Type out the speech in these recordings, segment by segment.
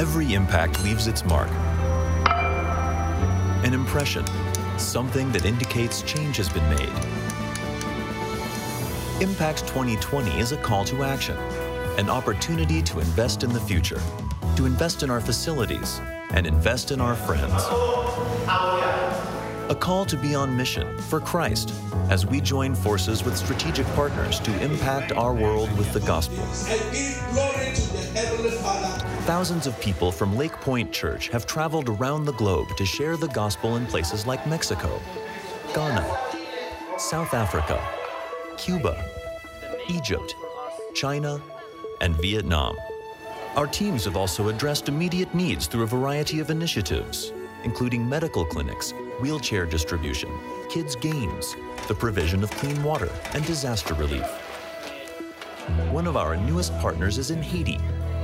Every impact leaves its mark. An impression, something that indicates change has been made. Impact 2020 is a call to action, an opportunity to invest in the future, to invest in our facilities, and invest in our friends. A call to be on mission for Christ as we join forces with strategic partners to impact our world with the gospel. and give glory to the Heavenly Father. Thousands of people from Lake Point Church have traveled around the globe to share the gospel in places like Mexico, Ghana, South Africa, Cuba, Egypt, China, and Vietnam. Our teams have also addressed immediate needs through a variety of initiatives, including medical clinics, wheelchair distribution, kids' games, the provision of clean water, and disaster relief. One of our newest partners is in Haiti.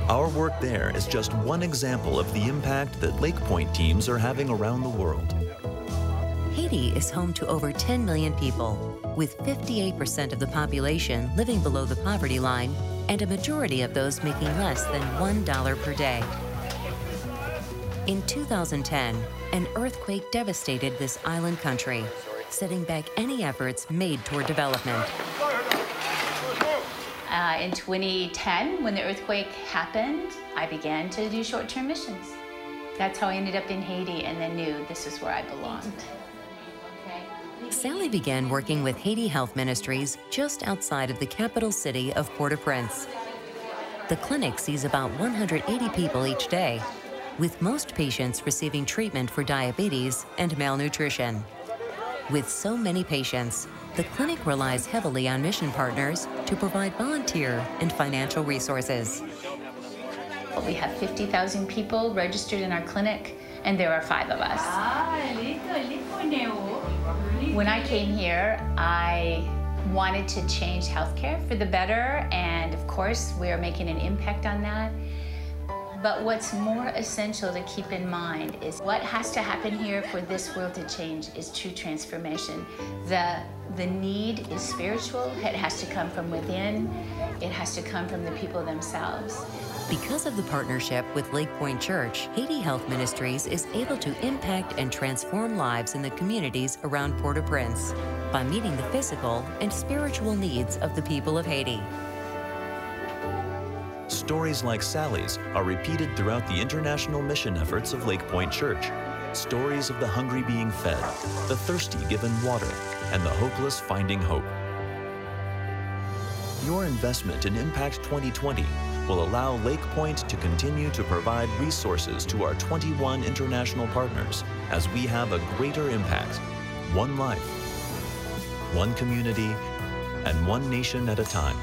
Our work there is just one example of the impact that Lake Point teams are having around the world. Haiti is home to over 10 million people, with 58% of the population living below the poverty line and a majority of those making less than $1 per day. In 2010, an earthquake devastated this island country, setting back any efforts made toward development. Uh, in 2010, when the earthquake happened, I began to do short term missions. That's how I ended up in Haiti and then knew this is where I belonged. Sally began working with Haiti Health Ministries just outside of the capital city of Port au Prince. The clinic sees about 180 people each day, with most patients receiving treatment for diabetes and malnutrition. With so many patients, the clinic relies heavily on mission partners to provide volunteer and financial resources. We have 50,000 people registered in our clinic, and there are five of us. When I came here, I wanted to change healthcare for the better, and of course, we are making an impact on that. But what's more essential to keep in mind is what has to happen here for this world to change is true transformation. The, the need is spiritual, it has to come from within, it has to come from the people themselves. Because of the partnership with Lake Point Church, Haiti Health Ministries is able to impact and transform lives in the communities around Port au Prince by meeting the physical and spiritual needs of the people of Haiti. Stories like Sally's are repeated throughout the international mission efforts of Lake Point Church. Stories of the hungry being fed, the thirsty given water, and the hopeless finding hope. Your investment in Impact 2020 will allow Lake Point to continue to provide resources to our 21 international partners as we have a greater impact, one life, one community, and one nation at a time.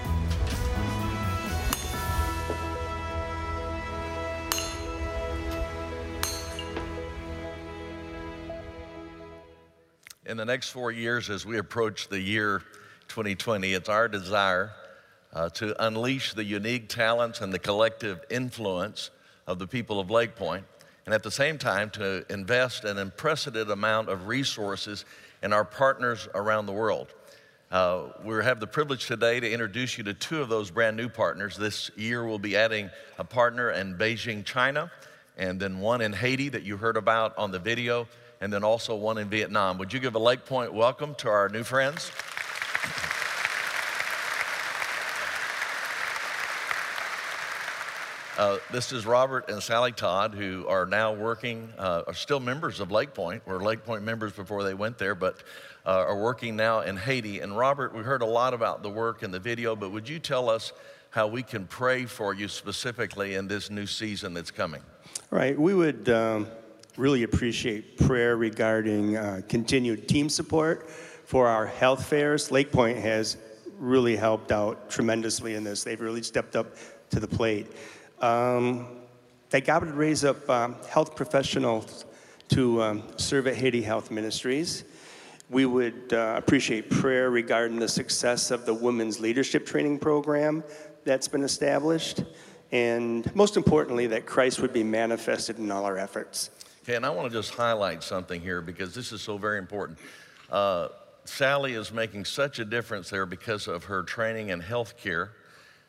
The next four years, as we approach the year 2020, it's our desire uh, to unleash the unique talents and the collective influence of the people of Lake Point, and at the same time to invest an unprecedented amount of resources in our partners around the world. Uh, we have the privilege today to introduce you to two of those brand new partners. This year, we'll be adding a partner in Beijing, China, and then one in Haiti that you heard about on the video, and then also one in Vietnam. Would you give a Lake Point welcome to our new friends? Uh, this is Robert and Sally Todd, who are now working, uh, are still members of Lake Point, were Lake Point members before they went there, but uh, are working now in Haiti. And Robert, we heard a lot about the work in the video, but would you tell us how we can pray for you specifically in this new season that's coming? Right. We would um, really appreciate prayer regarding uh, continued team support for our health fairs. Lake Point has really helped out tremendously in this. They've really stepped up to the plate. Um, that God would raise up um, health professionals to um, serve at Haiti Health Ministries. We would uh, appreciate prayer regarding the success of the Women's Leadership Training Program that's been established. And most importantly, that Christ would be manifested in all our efforts. Okay, and I want to just highlight something here because this is so very important. Uh, Sally is making such a difference there because of her training in healthcare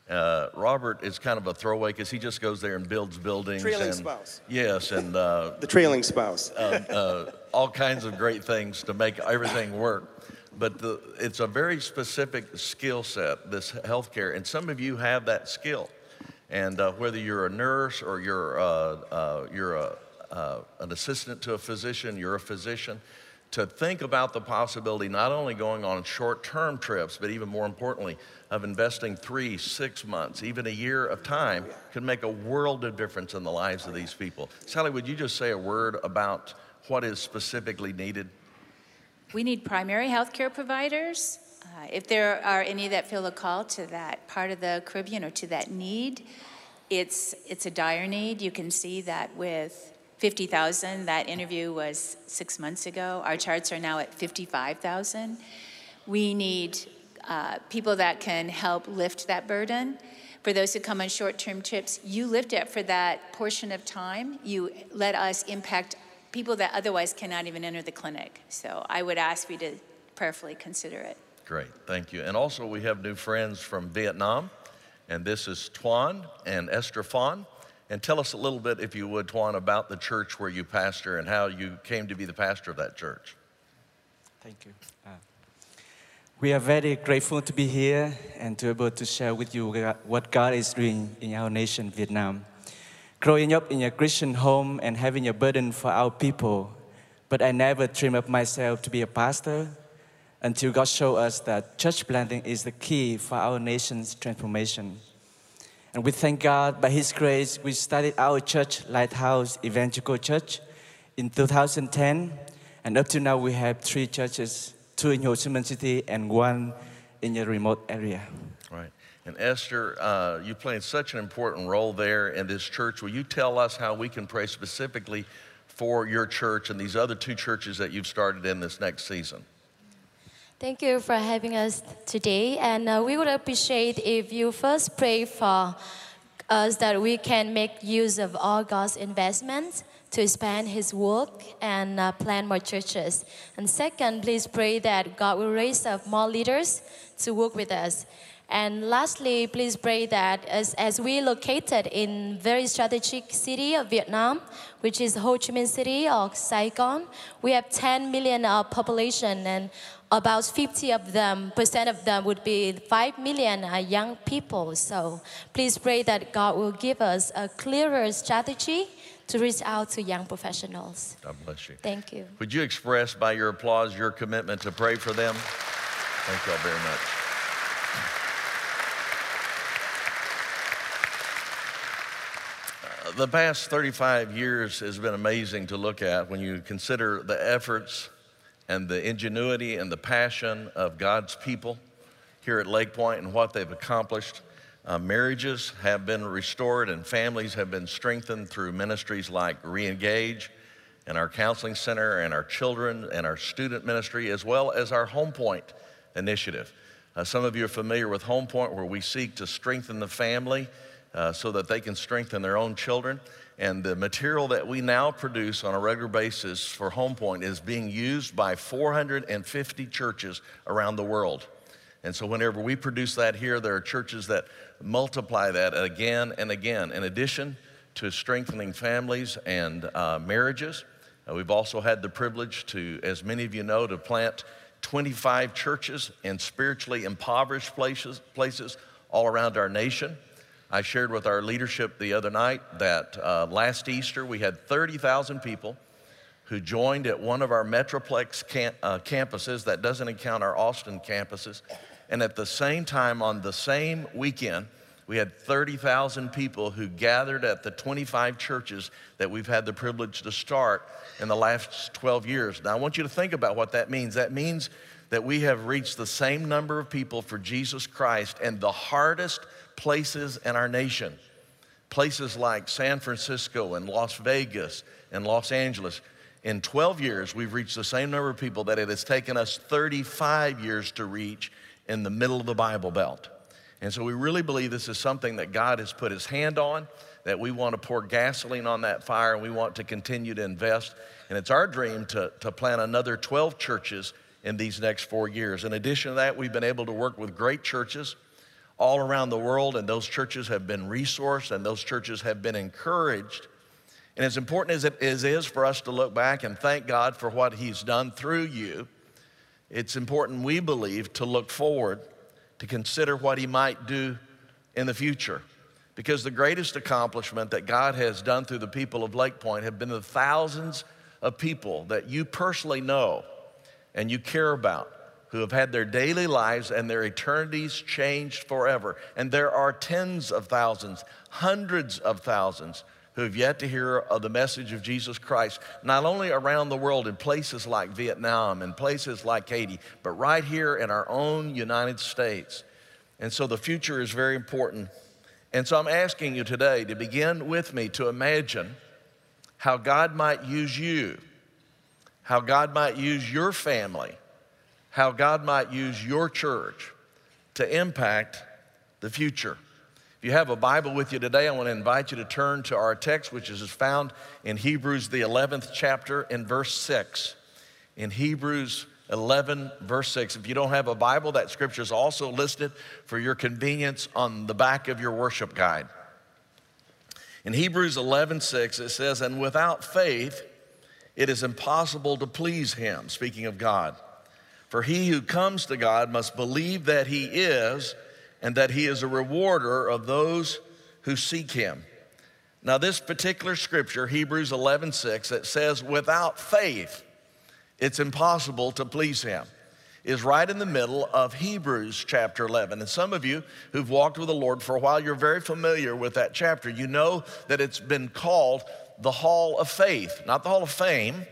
Uh, Robert is kind of a throwaway because he just goes there and builds buildings. Trailing and, spouse. Yes, and uh, The trailing spouse. uh, all kinds of great things to make everything work. But the, it's a very specific skill set, this healthcare, and some of you have that skill. And uh, whether you're a nurse or you're, uh, uh, you're a, uh, an assistant to a physician, you're a physician, to think about the possibility not only going on short term trips, but even more importantly, of investing three, six months, even a year of time can make a world of difference in the lives of these people. Sally, would you just say a word about what is specifically needed? We need primary health care providers. Uh, if there are any that feel a call to that part of the Caribbean or to that need, it's, it's a dire need. You can see that with 50,000, that interview was six months ago. Our charts are now at 55,000. We need uh, people that can help lift that burden. For those who come on short term trips, you lift it for that portion of time. You let us impact people that otherwise cannot even enter the clinic. So I would ask you to prayerfully consider it. Great, thank you. And also, we have new friends from Vietnam, and this is Tuan and Esther Phan. And tell us a little bit, if you would, Tuan, about the church where you pastor and how you came to be the pastor of that church. Thank you. Uh, we are very grateful to be here and to be able to share with you what God is doing in our nation, Vietnam. Growing up in a Christian home and having a burden for our people, but I never dreamed of myself to be a pastor until God showed us that church planting is the key for our nation's transformation. And we thank God by His grace, we started our church, Lighthouse Evangelical Church, in 2010. And up to now, we have three churches two in Ho Chi Minh City and one in a remote area. Right. And Esther, uh, you played such an important role there in this church. Will you tell us how we can pray specifically for your church and these other two churches that you've started in this next season? Thank you for having us today. And uh, we would appreciate if you first pray for us that we can make use of all God's investments to expand His work and uh, plant more churches. And second, please pray that God will raise up more leaders to work with us. And lastly, please pray that as, as we located in very strategic city of Vietnam, which is Ho Chi Minh City or Saigon, we have 10 million uh, population and about 50 of them, percent of them would be 5 million uh, young people. So please pray that God will give us a clearer strategy to reach out to young professionals. God bless you. Thank you. Would you express by your applause your commitment to pray for them? Thank you all very much. Uh, the past 35 years has been amazing to look at when you consider the efforts and the ingenuity and the passion of God's people here at Lake Point and what they've accomplished. Uh, marriages have been restored and families have been strengthened through ministries like Reengage and our counseling center and our children and our student ministry, as well as our Home Point initiative. Uh, some of you are familiar with Home Point, where we seek to strengthen the family uh, so that they can strengthen their own children. And the material that we now produce on a regular basis for Home Point is being used by 450 churches around the world. And so, whenever we produce that here, there are churches that multiply that again and again. In addition to strengthening families and uh, marriages, uh, we've also had the privilege to, as many of you know, to plant 25 churches in spiritually impoverished places, places all around our nation. I shared with our leadership the other night that uh, last Easter we had 30,000 people who joined at one of our Metroplex uh, campuses, that doesn't count our Austin campuses. And at the same time, on the same weekend, we had 30,000 people who gathered at the 25 churches that we've had the privilege to start in the last 12 years. Now, I want you to think about what that means. That means that we have reached the same number of people for Jesus Christ and the hardest places in our nation. Places like San Francisco and Las Vegas and Los Angeles. In 12 years, we've reached the same number of people that it has taken us 35 years to reach in the middle of the Bible Belt. And so we really believe this is something that God has put his hand on, that we want to pour gasoline on that fire and we want to continue to invest. And it's our dream to, to plant another 12 churches in these next four years. In addition to that, we've been able to work with great churches all around the world, and those churches have been resourced and those churches have been encouraged. And as important as it is, for us to look back and thank God for what He's done through you, it's important, we believe, to look forward, to consider what He might do in the future. Because the greatest accomplishment that God has done through the people of Lake Point have been the thousands of people that you personally know and you care about who have had their daily lives and their eternities changed forever. And there are tens of thousands, hundreds of thousands who have yet to hear of the message of Jesus Christ, not only around the world in places like Vietnam and places like Haiti, but right here in our own United States. And so the future is very important. And so I'm asking you today to begin with me to imagine how God might use you, how God might use your family, how God might use your church to impact the future. If you have a Bible with you today, I want to invite you to turn to our text, which is found in Hebrews, the 11th chapter, in verse 6. In Hebrews 11, verse 6. If you don't have a Bible, that scripture is also listed for your convenience on the back of your worship guide. In Hebrews 11, 6, it says, And without faith, it is impossible to please him, speaking of God. For he who comes to God must believe that he is, and that he is a rewarder of those who seek him. Now, this particular scripture, Hebrews 11, 6, it says, Without faith, it's impossible to please him, is right in the middle of Hebrews chapter 11. And some of you who've walked with the Lord for a while, you're very familiar with that chapter. You know that it's been called the Hall of Faith, not the Hall of Fame,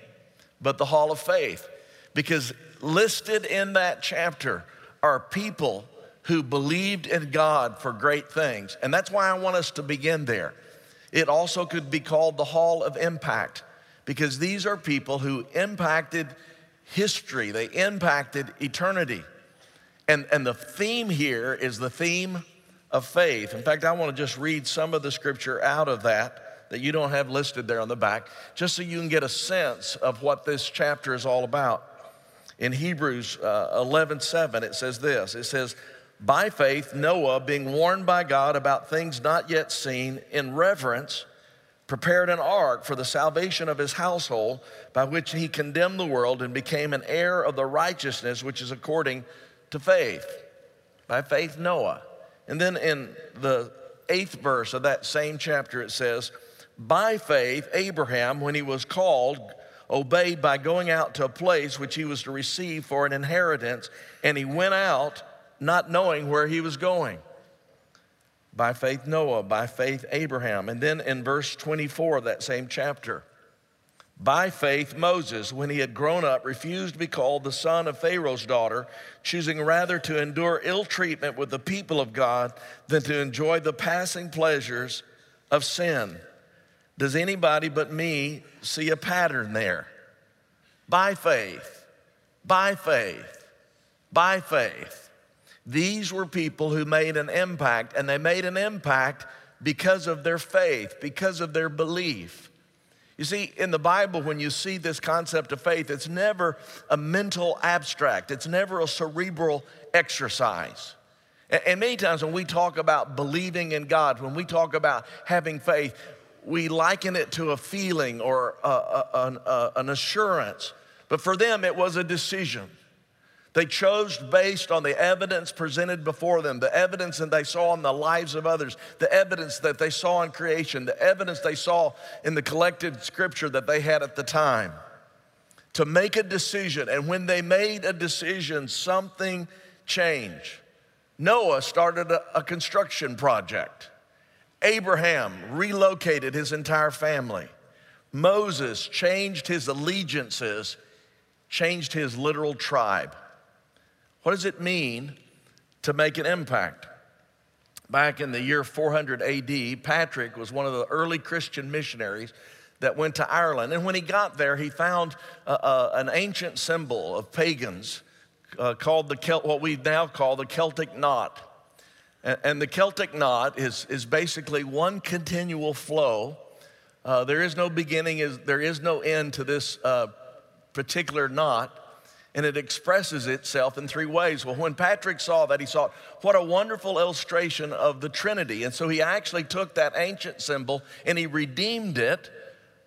but the Hall of Faith. Because listed in that chapter are people who believed in God for great things. And that's why I want us to begin there. It also could be called the Hall of Impact because these are people who impacted history, they impacted eternity. And, and the theme here is the theme of faith. In fact, I want to just read some of the scripture out of that that you don't have listed there on the back, just so you can get a sense of what this chapter is all about. In Hebrews uh, 11 7, it says this it says, By faith, Noah, being warned by God about things not yet seen, in reverence, prepared an ark for the salvation of his household, by which he condemned the world and became an heir of the righteousness which is according to faith. By faith, Noah. And then in the eighth verse of that same chapter, it says, By faith, Abraham, when he was called, obeyed by going out to a place which he was to receive for an inheritance, and he went out not knowing where he was going by faith Noah, by faith Abraham. And then in verse 24 of that same chapter, by faith Moses, when he had grown up, refused to be called the son of Pharaoh's daughter, choosing rather to endure ill treatment with the people of God than to enjoy the passing pleasures of sin. Does anybody but me see a pattern there? By faith, by faith, by faith. These were people who made an impact, and they made an impact because of their faith, because of their belief. You see, in the Bible, when you see this concept of faith, it's never a mental abstract, it's never a cerebral exercise. And many times when we talk about believing in God, when we talk about having faith, we liken it to a feeling or a, a, a, an assurance. But for them, it was a decision. They chose based on the evidence presented before them, the evidence that they saw in the lives of others, the evidence that they saw in creation, the evidence they saw in the collected scripture that they had at the time. To make a decision, and when they made a decision, something changed. Noah started a, a construction project. Abraham relocated his entire family. Moses changed his allegiances, changed his literal tribe. What does it mean to make an impact? Back in the year 400 AD, Patrick was one of the early Christian missionaries that went to Ireland. And when he got there, he found uh, uh, an ancient symbol of pagans uh, called the what we now call the Celtic knot. And, the Celtic knot is, is basically one continual flow. Uh, there is no beginning, is, there is no end to this uh, particular knot. and it expresses itself in three ways. Well, when Patrick saw that, he saw what a wonderful illustration of the Trinity. And so he actually took that ancient symbol and he redeemed it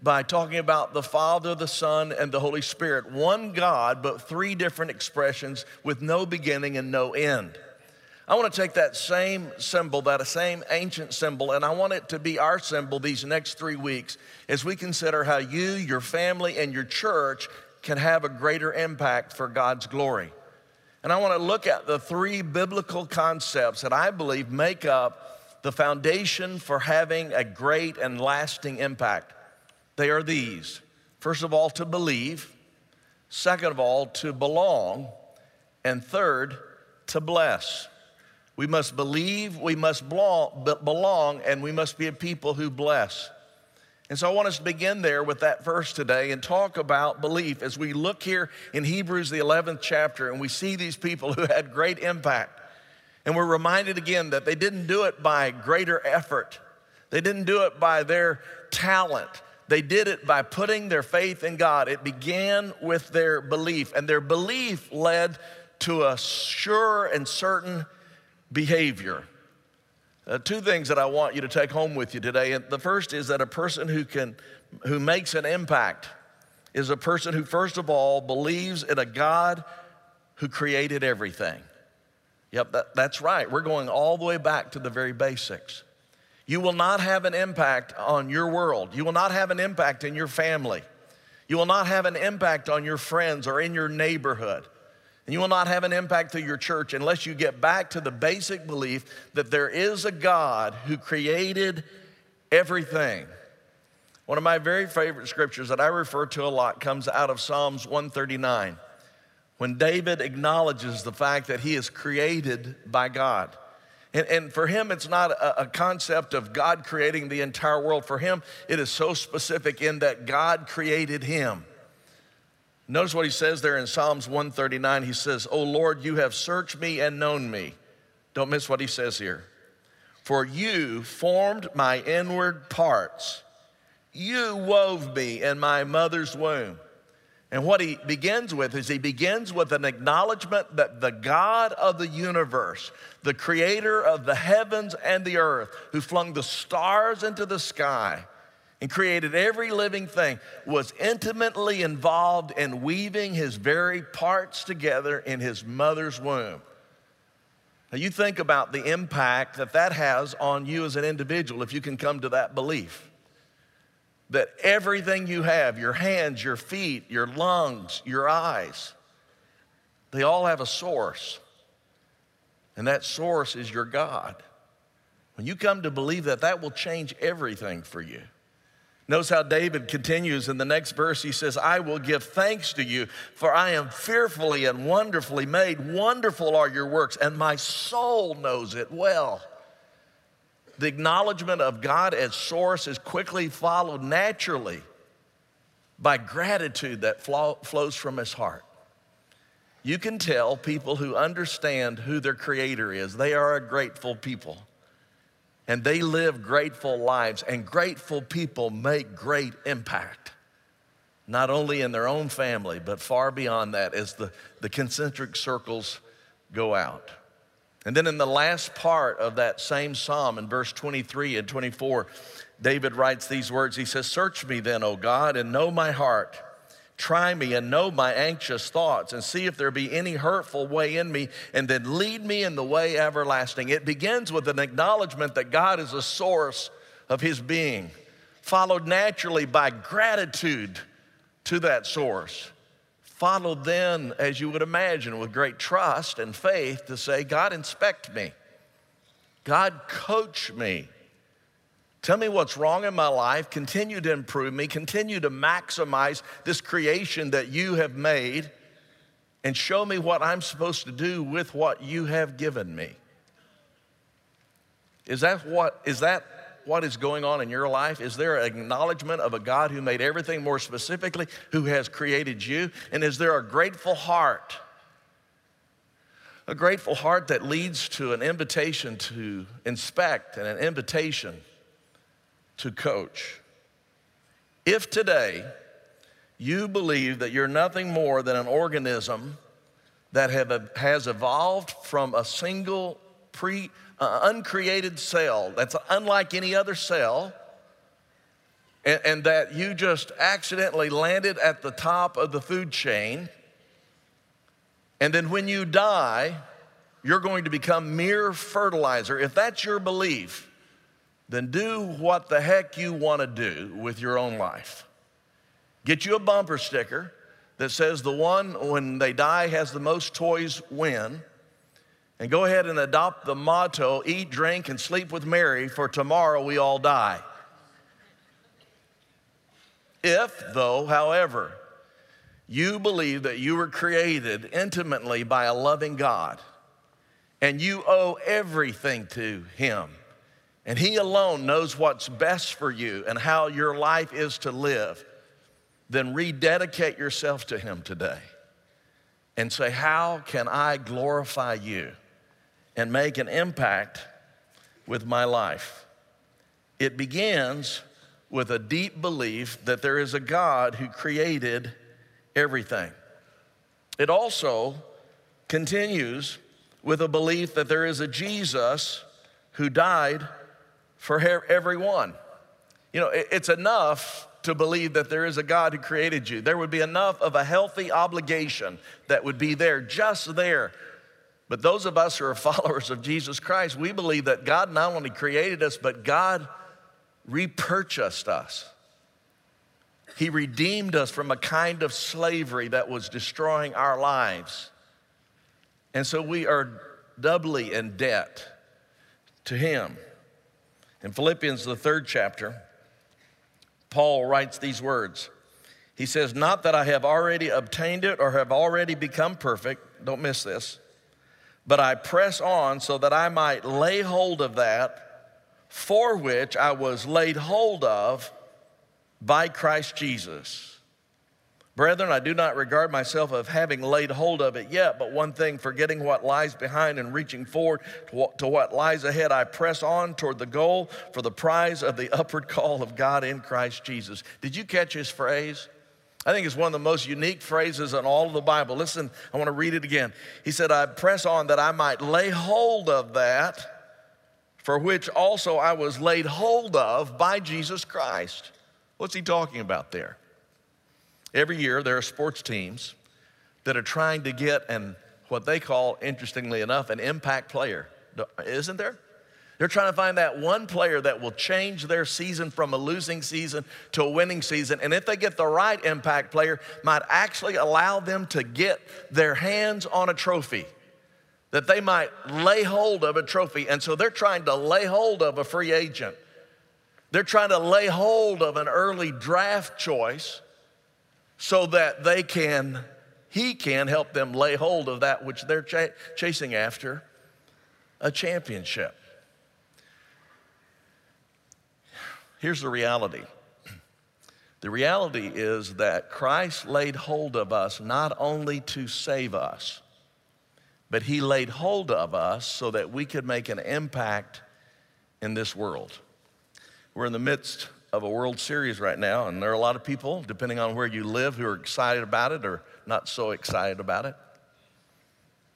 by talking about the Father, the Son, and the Holy Spirit. One God, but three different expressions with no beginning and no end. I want to take that same symbol, that same ancient symbol, and I want it to be our symbol these next three weeks as we consider how you, your family, and your church can have a greater impact for God's glory. And I want to look at the three biblical concepts that I believe make up the foundation for having a great and lasting impact. They are these first of all, to believe, second of all, to belong, and third, to bless. We must believe, we must belong, and we must be a people who bless. And so I want us to begin there with that verse today and talk about belief as we look here in Hebrews, the 11th chapter, and we see these people who had great impact. And we're reminded again that they didn't do it by greater effort, they didn't do it by their talent. They did it by putting their faith in God. It began with their belief, and their belief led to a sure and certain behavior. Uh, two things that I want you to take home with you today. And the first is that a person who can who makes an impact is a person who first of all believes in a God who created everything. Yep, that, that's right. We're going all the way back to the very basics. You will not have an impact on your world. You will not have an impact in your family. You will not have an impact on your friends or in your neighborhood and you will not have an impact through your church unless you get back to the basic belief that there is a God who created everything. One of my very favorite scriptures that I refer to a lot comes out of Psalms 139 when David acknowledges the fact that he is created by God. And, and for him, it's not a, a concept of God creating the entire world. For him, it is so specific in that God created him. Notice what he says there in Psalms 139. He says, Oh Lord, you have searched me and known me. Don't miss what he says here. For you formed my inward parts. You wove me in my mother's womb. And what he begins with is he begins with an acknowledgement that the God of the universe, the creator of the heavens and the earth, who flung the stars into the sky, and created every living thing, was intimately involved in weaving his very parts together in his mother's womb. Now, you think about the impact that that has on you as an individual if you can come to that belief. That everything you have, your hands, your feet, your lungs, your eyes, they all have a source. And that source is your God. When you come to believe that, that will change everything for you. Notice how David continues in the next verse. He says, I will give thanks to you, for I am fearfully and wonderfully made. Wonderful are your works, and my soul knows it well. The acknowledgement of God as source is quickly followed naturally by gratitude that flows from his heart. You can tell people who understand who their creator is, they are a grateful people and they live grateful lives. And grateful people make great impact, not only in their own family, but far beyond that as the, the concentric circles go out. And then in the last part of that same psalm, in verse 23 and 24, David writes these words He says, Search me then, O God, and know my heart. Try me and know my anxious thoughts and see if there be any hurtful way in me, and then lead me in the way everlasting. It begins with an acknowledgement that God is a source of his being, followed naturally by gratitude to that source. Followed then, as you would imagine, with great trust and faith to say, God, inspect me. God, coach me. Tell me what's wrong in my life. Continue to improve me. Continue to maximize this creation that you have made. And show me what I'm supposed to do with what you have given me. Is that what, is that what is going on in your life? Is there an acknowledgement of a God who made everything more specifically, who has created you? And is there a grateful heart? A grateful heart that leads to an invitation to inspect and an invitation to coach. If today you believe that you're nothing more than an organism that have, has evolved from a single pre, uh, uncreated cell that's unlike any other cell, and, and that you just accidentally landed at the top of the food chain, and then when you die, you're going to become mere fertilizer. If that's your belief, then do what the heck you want to do with your own life. Get you a bumper sticker that says the one when they die has the most toys win. And go ahead and adopt the motto eat, drink, and sleep with Mary, for tomorrow we all die. If, though, however, you believe that you were created intimately by a loving God and you owe everything to Him, and He alone knows what's best for you and how your life is to live then rededicate yourself to Him today and say, How can I glorify you and make an impact with my life? It begins with a deep belief that there is a God who created everything. It also continues with a belief that there is a Jesus who died for everyone. You know, it's enough to believe that there is a God who created you. There would be enough of a healthy obligation that would be there, just there. But those of us who are followers of Jesus Christ, we believe that God not only created us, but God repurchased us. He redeemed us from a kind of slavery that was destroying our lives. And so we are doubly in debt to Him. In Philippians, the third chapter, Paul writes these words. He says, Not that I have already obtained it or have already become perfect, don't miss this, but I press on so that I might lay hold of that for which I was laid hold of by Christ Jesus. Brethren, I do not regard myself of having laid hold of it yet, but one thing, forgetting what lies behind and reaching forward to what lies ahead, I press on toward the goal for the prize of the upward call of God in Christ Jesus. Did you catch his phrase? I think it's one of the most unique phrases in all of the Bible. Listen, I want to read it again. He said, I press on that I might lay hold of that for which also I was laid hold of by Jesus Christ. What's he talking about there? Every year, there are sports teams that are trying to get an, what they call, interestingly enough, an impact player. Isn't there? They're trying to find that one player that will change their season from a losing season to a winning season. And if they get the right impact player, might actually allow them to get their hands on a trophy. That they might lay hold of a trophy. And so they're trying to lay hold of a free agent. They're trying to lay hold of an early draft choice so that they can, he can help them lay hold of that which they're ch- chasing after a championship. Here's the reality the reality is that Christ laid hold of us not only to save us, but he laid hold of us so that we could make an impact in this world. We're in the midst of a World Series right now, and there are a lot of people, depending on where you live, who are excited about it or not so excited about it.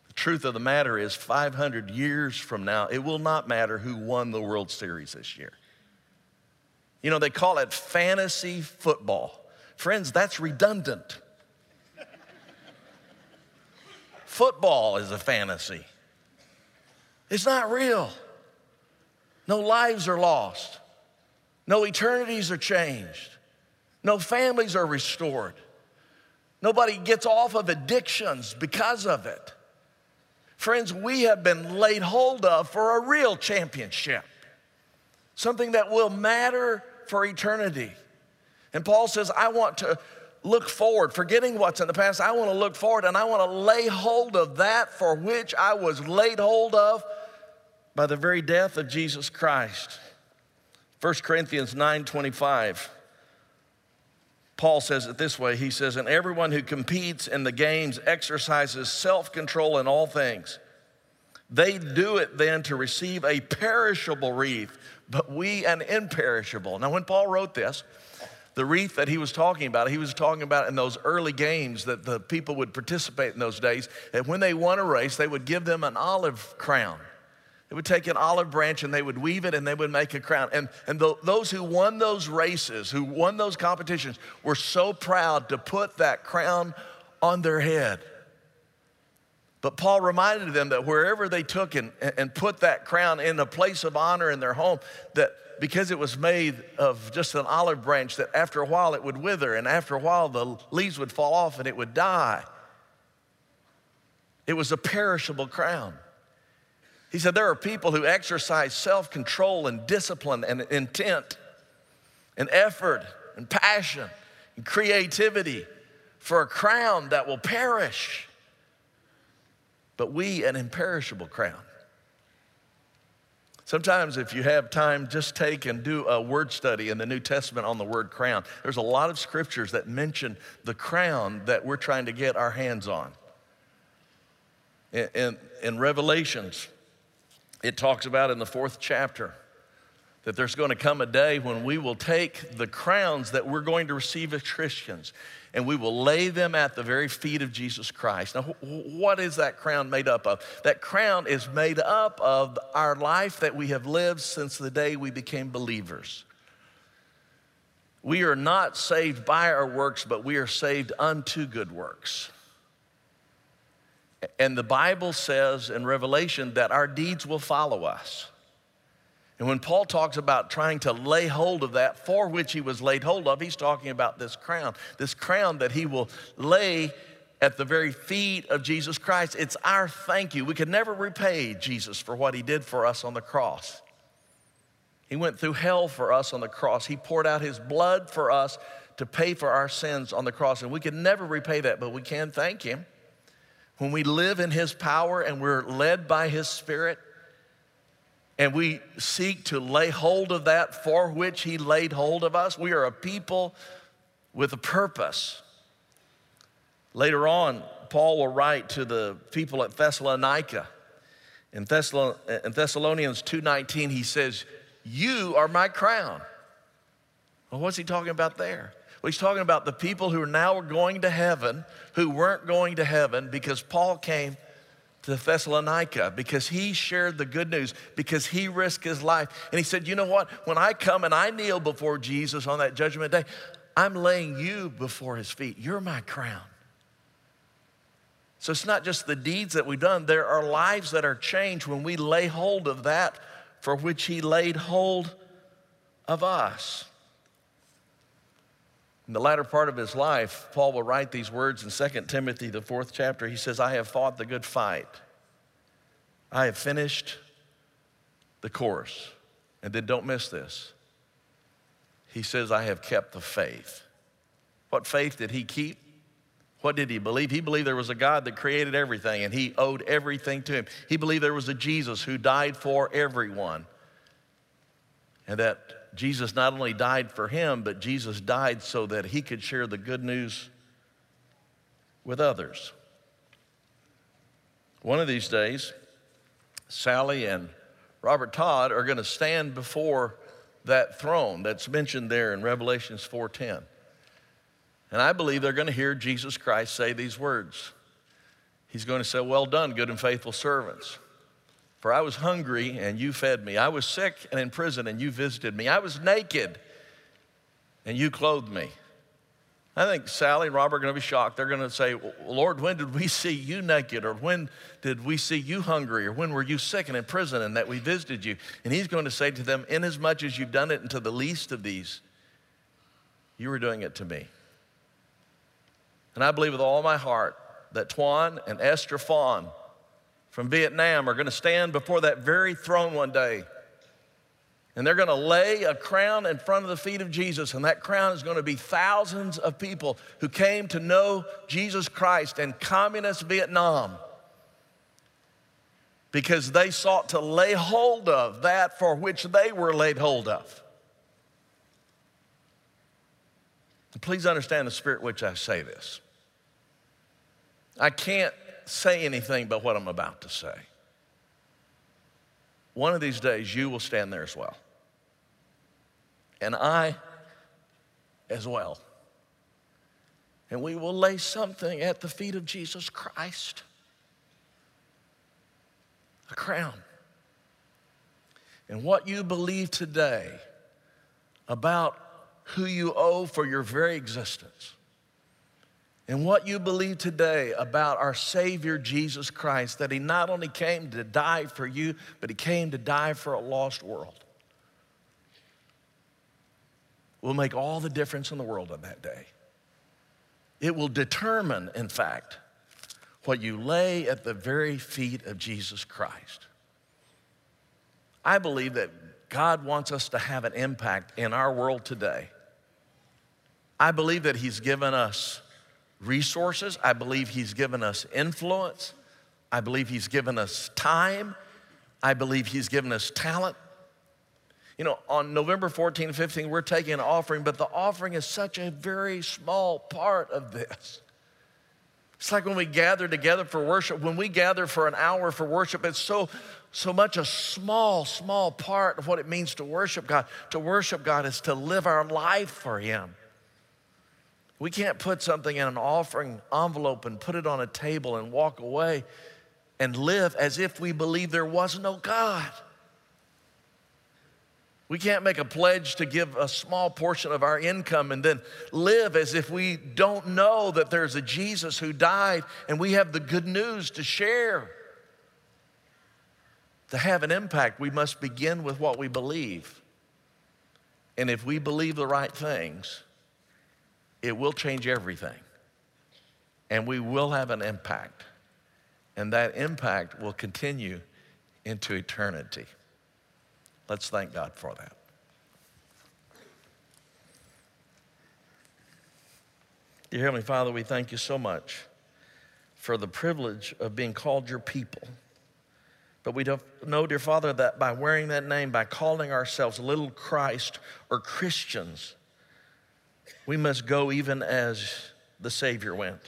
The truth of the matter is, 500 years from now, it will not matter who won the World Series this year. You know, they call it fantasy football. Friends, that's redundant. Football is a fantasy, it's not real. No lives are lost. No eternities are changed. No families are restored. Nobody gets off of addictions because of it. Friends, we have been laid hold of for a real championship, something that will matter for eternity. And Paul says, I want to look forward, forgetting what's in the past. I want to look forward and I want to lay hold of that for which I was laid hold of by the very death of Jesus Christ. 1 Corinthians 9:25 Paul says it this way. He says, "And everyone who competes in the games exercises self-control in all things. They do it then to receive a perishable wreath, but we an imperishable." Now when Paul wrote this, The wreath that he was talking about, he was talking about in those early games that the people would participate in those days. And when they won a race, they would give them an olive crown. They would take an olive branch and they would weave it and they would make a crown. And, and the, those who won those races, who won those competitions, were so proud to put that crown on their head. But Paul reminded them that wherever they took and, and put that crown in a place of honor in their home, that because it was made of just an olive branch, that after a while it would wither, and after a while the leaves would fall off and it would die. It was a perishable crown. He said, There are people who exercise self control and discipline and intent and effort and passion and creativity for a crown that will perish, but we an imperishable crown. Sometimes, if you have time, just take and do a word study in the New Testament on the word crown. There's a lot of scriptures that mention the crown that we're trying to get our hands on. In, in, in Revelations, it talks about in the fourth chapter that there's going to come a day when we will take the crowns that we're going to receive as Christians and we will lay them at the very feet of Jesus Christ. Now, what is that crown made up of? That crown is made up of our life that we have lived since the day we became believers. We are not saved by our works, but we are saved unto good works. And the Bible says in Revelation that our deeds will follow us. And when Paul talks about trying to lay hold of that for which he was laid hold of, he's talking about this crown, this crown that he will lay at the very feet of Jesus Christ. It's our thank you. We could never repay Jesus for what he did for us on the cross. He went through hell for us on the cross. He poured out his blood for us to pay for our sins on the cross. And we could never repay that, but we can thank him. When we live in his power and we're led by his spirit, and we seek to lay hold of that for which He laid hold of us. We are a people with a purpose. Later on, Paul will write to the people at Thessalonica. In, Thessalonians 2:19, he says, "You are my crown." Well, what's he talking about there? Well, he's talking about the people who are now going to heaven, who weren't going to heaven because Paul came to Thessalonica because he shared the good news, because he risked his life. And he said, You know what? When I come and I kneel before Jesus on that judgment day, I'm laying you before his feet. You're my crown. So it's not just the deeds that we've done, there are lives that are changed when we lay hold of that for which he laid hold of us. In the latter part of his life, Paul will write these words in 2 Timothy, the fourth chapter. He says, I have fought the good fight. I have finished the course. And then don't miss this. He says, I have kept the faith. What faith did he keep? What did he believe? He believed there was a God that created everything and he owed everything to him. He believed there was a Jesus who died for everyone and that Jesus not only died for him, but Jesus died so that he could share the good news with others. One of these days, Sally and Robert Todd are going to stand before that throne that's mentioned there in Revelations 4:10. And I believe they're going to hear Jesus Christ say these words. He's going to say, "Well done, good and faithful servants." For I was hungry and you fed me. I was sick and in prison and you visited me. I was naked and you clothed me. I think Sally and Robert are going to be shocked. They're going to say, Lord, when did we see you naked? Or when did we see you hungry? Or when were you sick and in prison and that we visited you? And he's going to say to them, Inasmuch as you've done it unto the least of these, you were doing it to me. And I believe with all my heart that Tuan and Esther Phan from Vietnam are going to stand before that very throne one day. And they're going to lay a crown in front of the feet of Jesus. And that crown is going to be thousands of people who came to know Jesus Christ in communist Vietnam because they sought to lay hold of that for which they were laid hold of. Please understand the spirit which I say this. I can't say anything but what I'm about to say. One of these days, you will stand there as well. And I as well. And we will lay something at the feet of Jesus Christ a crown. And what you believe today about who you owe for your very existence, and what you believe today about our Savior Jesus Christ, that He not only came to die for you, but He came to die for a lost world, will make all the difference in the world on that day. It will determine, in fact, what you lay at the very feet of Jesus Christ. I believe that God wants us to have an impact in our world today. I believe that He's given us resources. I believe He's given us influence. I believe He's given us time. I believe He's given us talent. You know, on November 14 and 15, we're taking an offering, but the offering is such a very small part of this. It's like when we gather together for worship, when we gather for an hour for worship, it's so, so much a small, small part of what it means to worship God. To worship God is to live our life for Him. We can't put something in an offering envelope and put it on a table and walk away and live as if we believe there was no God. We can't make a pledge to give a small portion of our income and then live as if we don't know that there's a Jesus who died and we have the good news to share. To have an impact, we must begin with what we believe. And if we believe the right things, it will change everything. And we will have an impact. And that impact will continue into eternity. Let's thank God for that. Dear Heavenly Father, we thank you so much for the privilege of being called your people. But we don't know, dear Father, that by wearing that name, by calling ourselves little Christ or Christians, we must go even as the Savior went.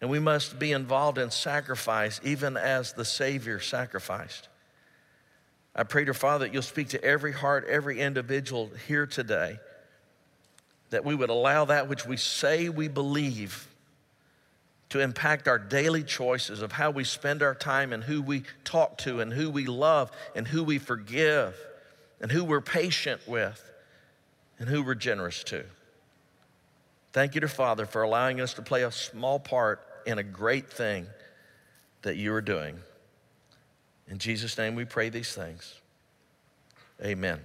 And we must be involved in sacrifice even as the Savior sacrificed. I pray, dear Father, that you'll speak to every heart, every individual here today, that we would allow that which we say we believe to impact our daily choices of how we spend our time and who we talk to and who we love and who we forgive and who we're patient with and who we're generous to. Thank you, dear Father, for allowing us to play a small part in a great thing that you are doing. In Jesus' name we pray these things. Amen.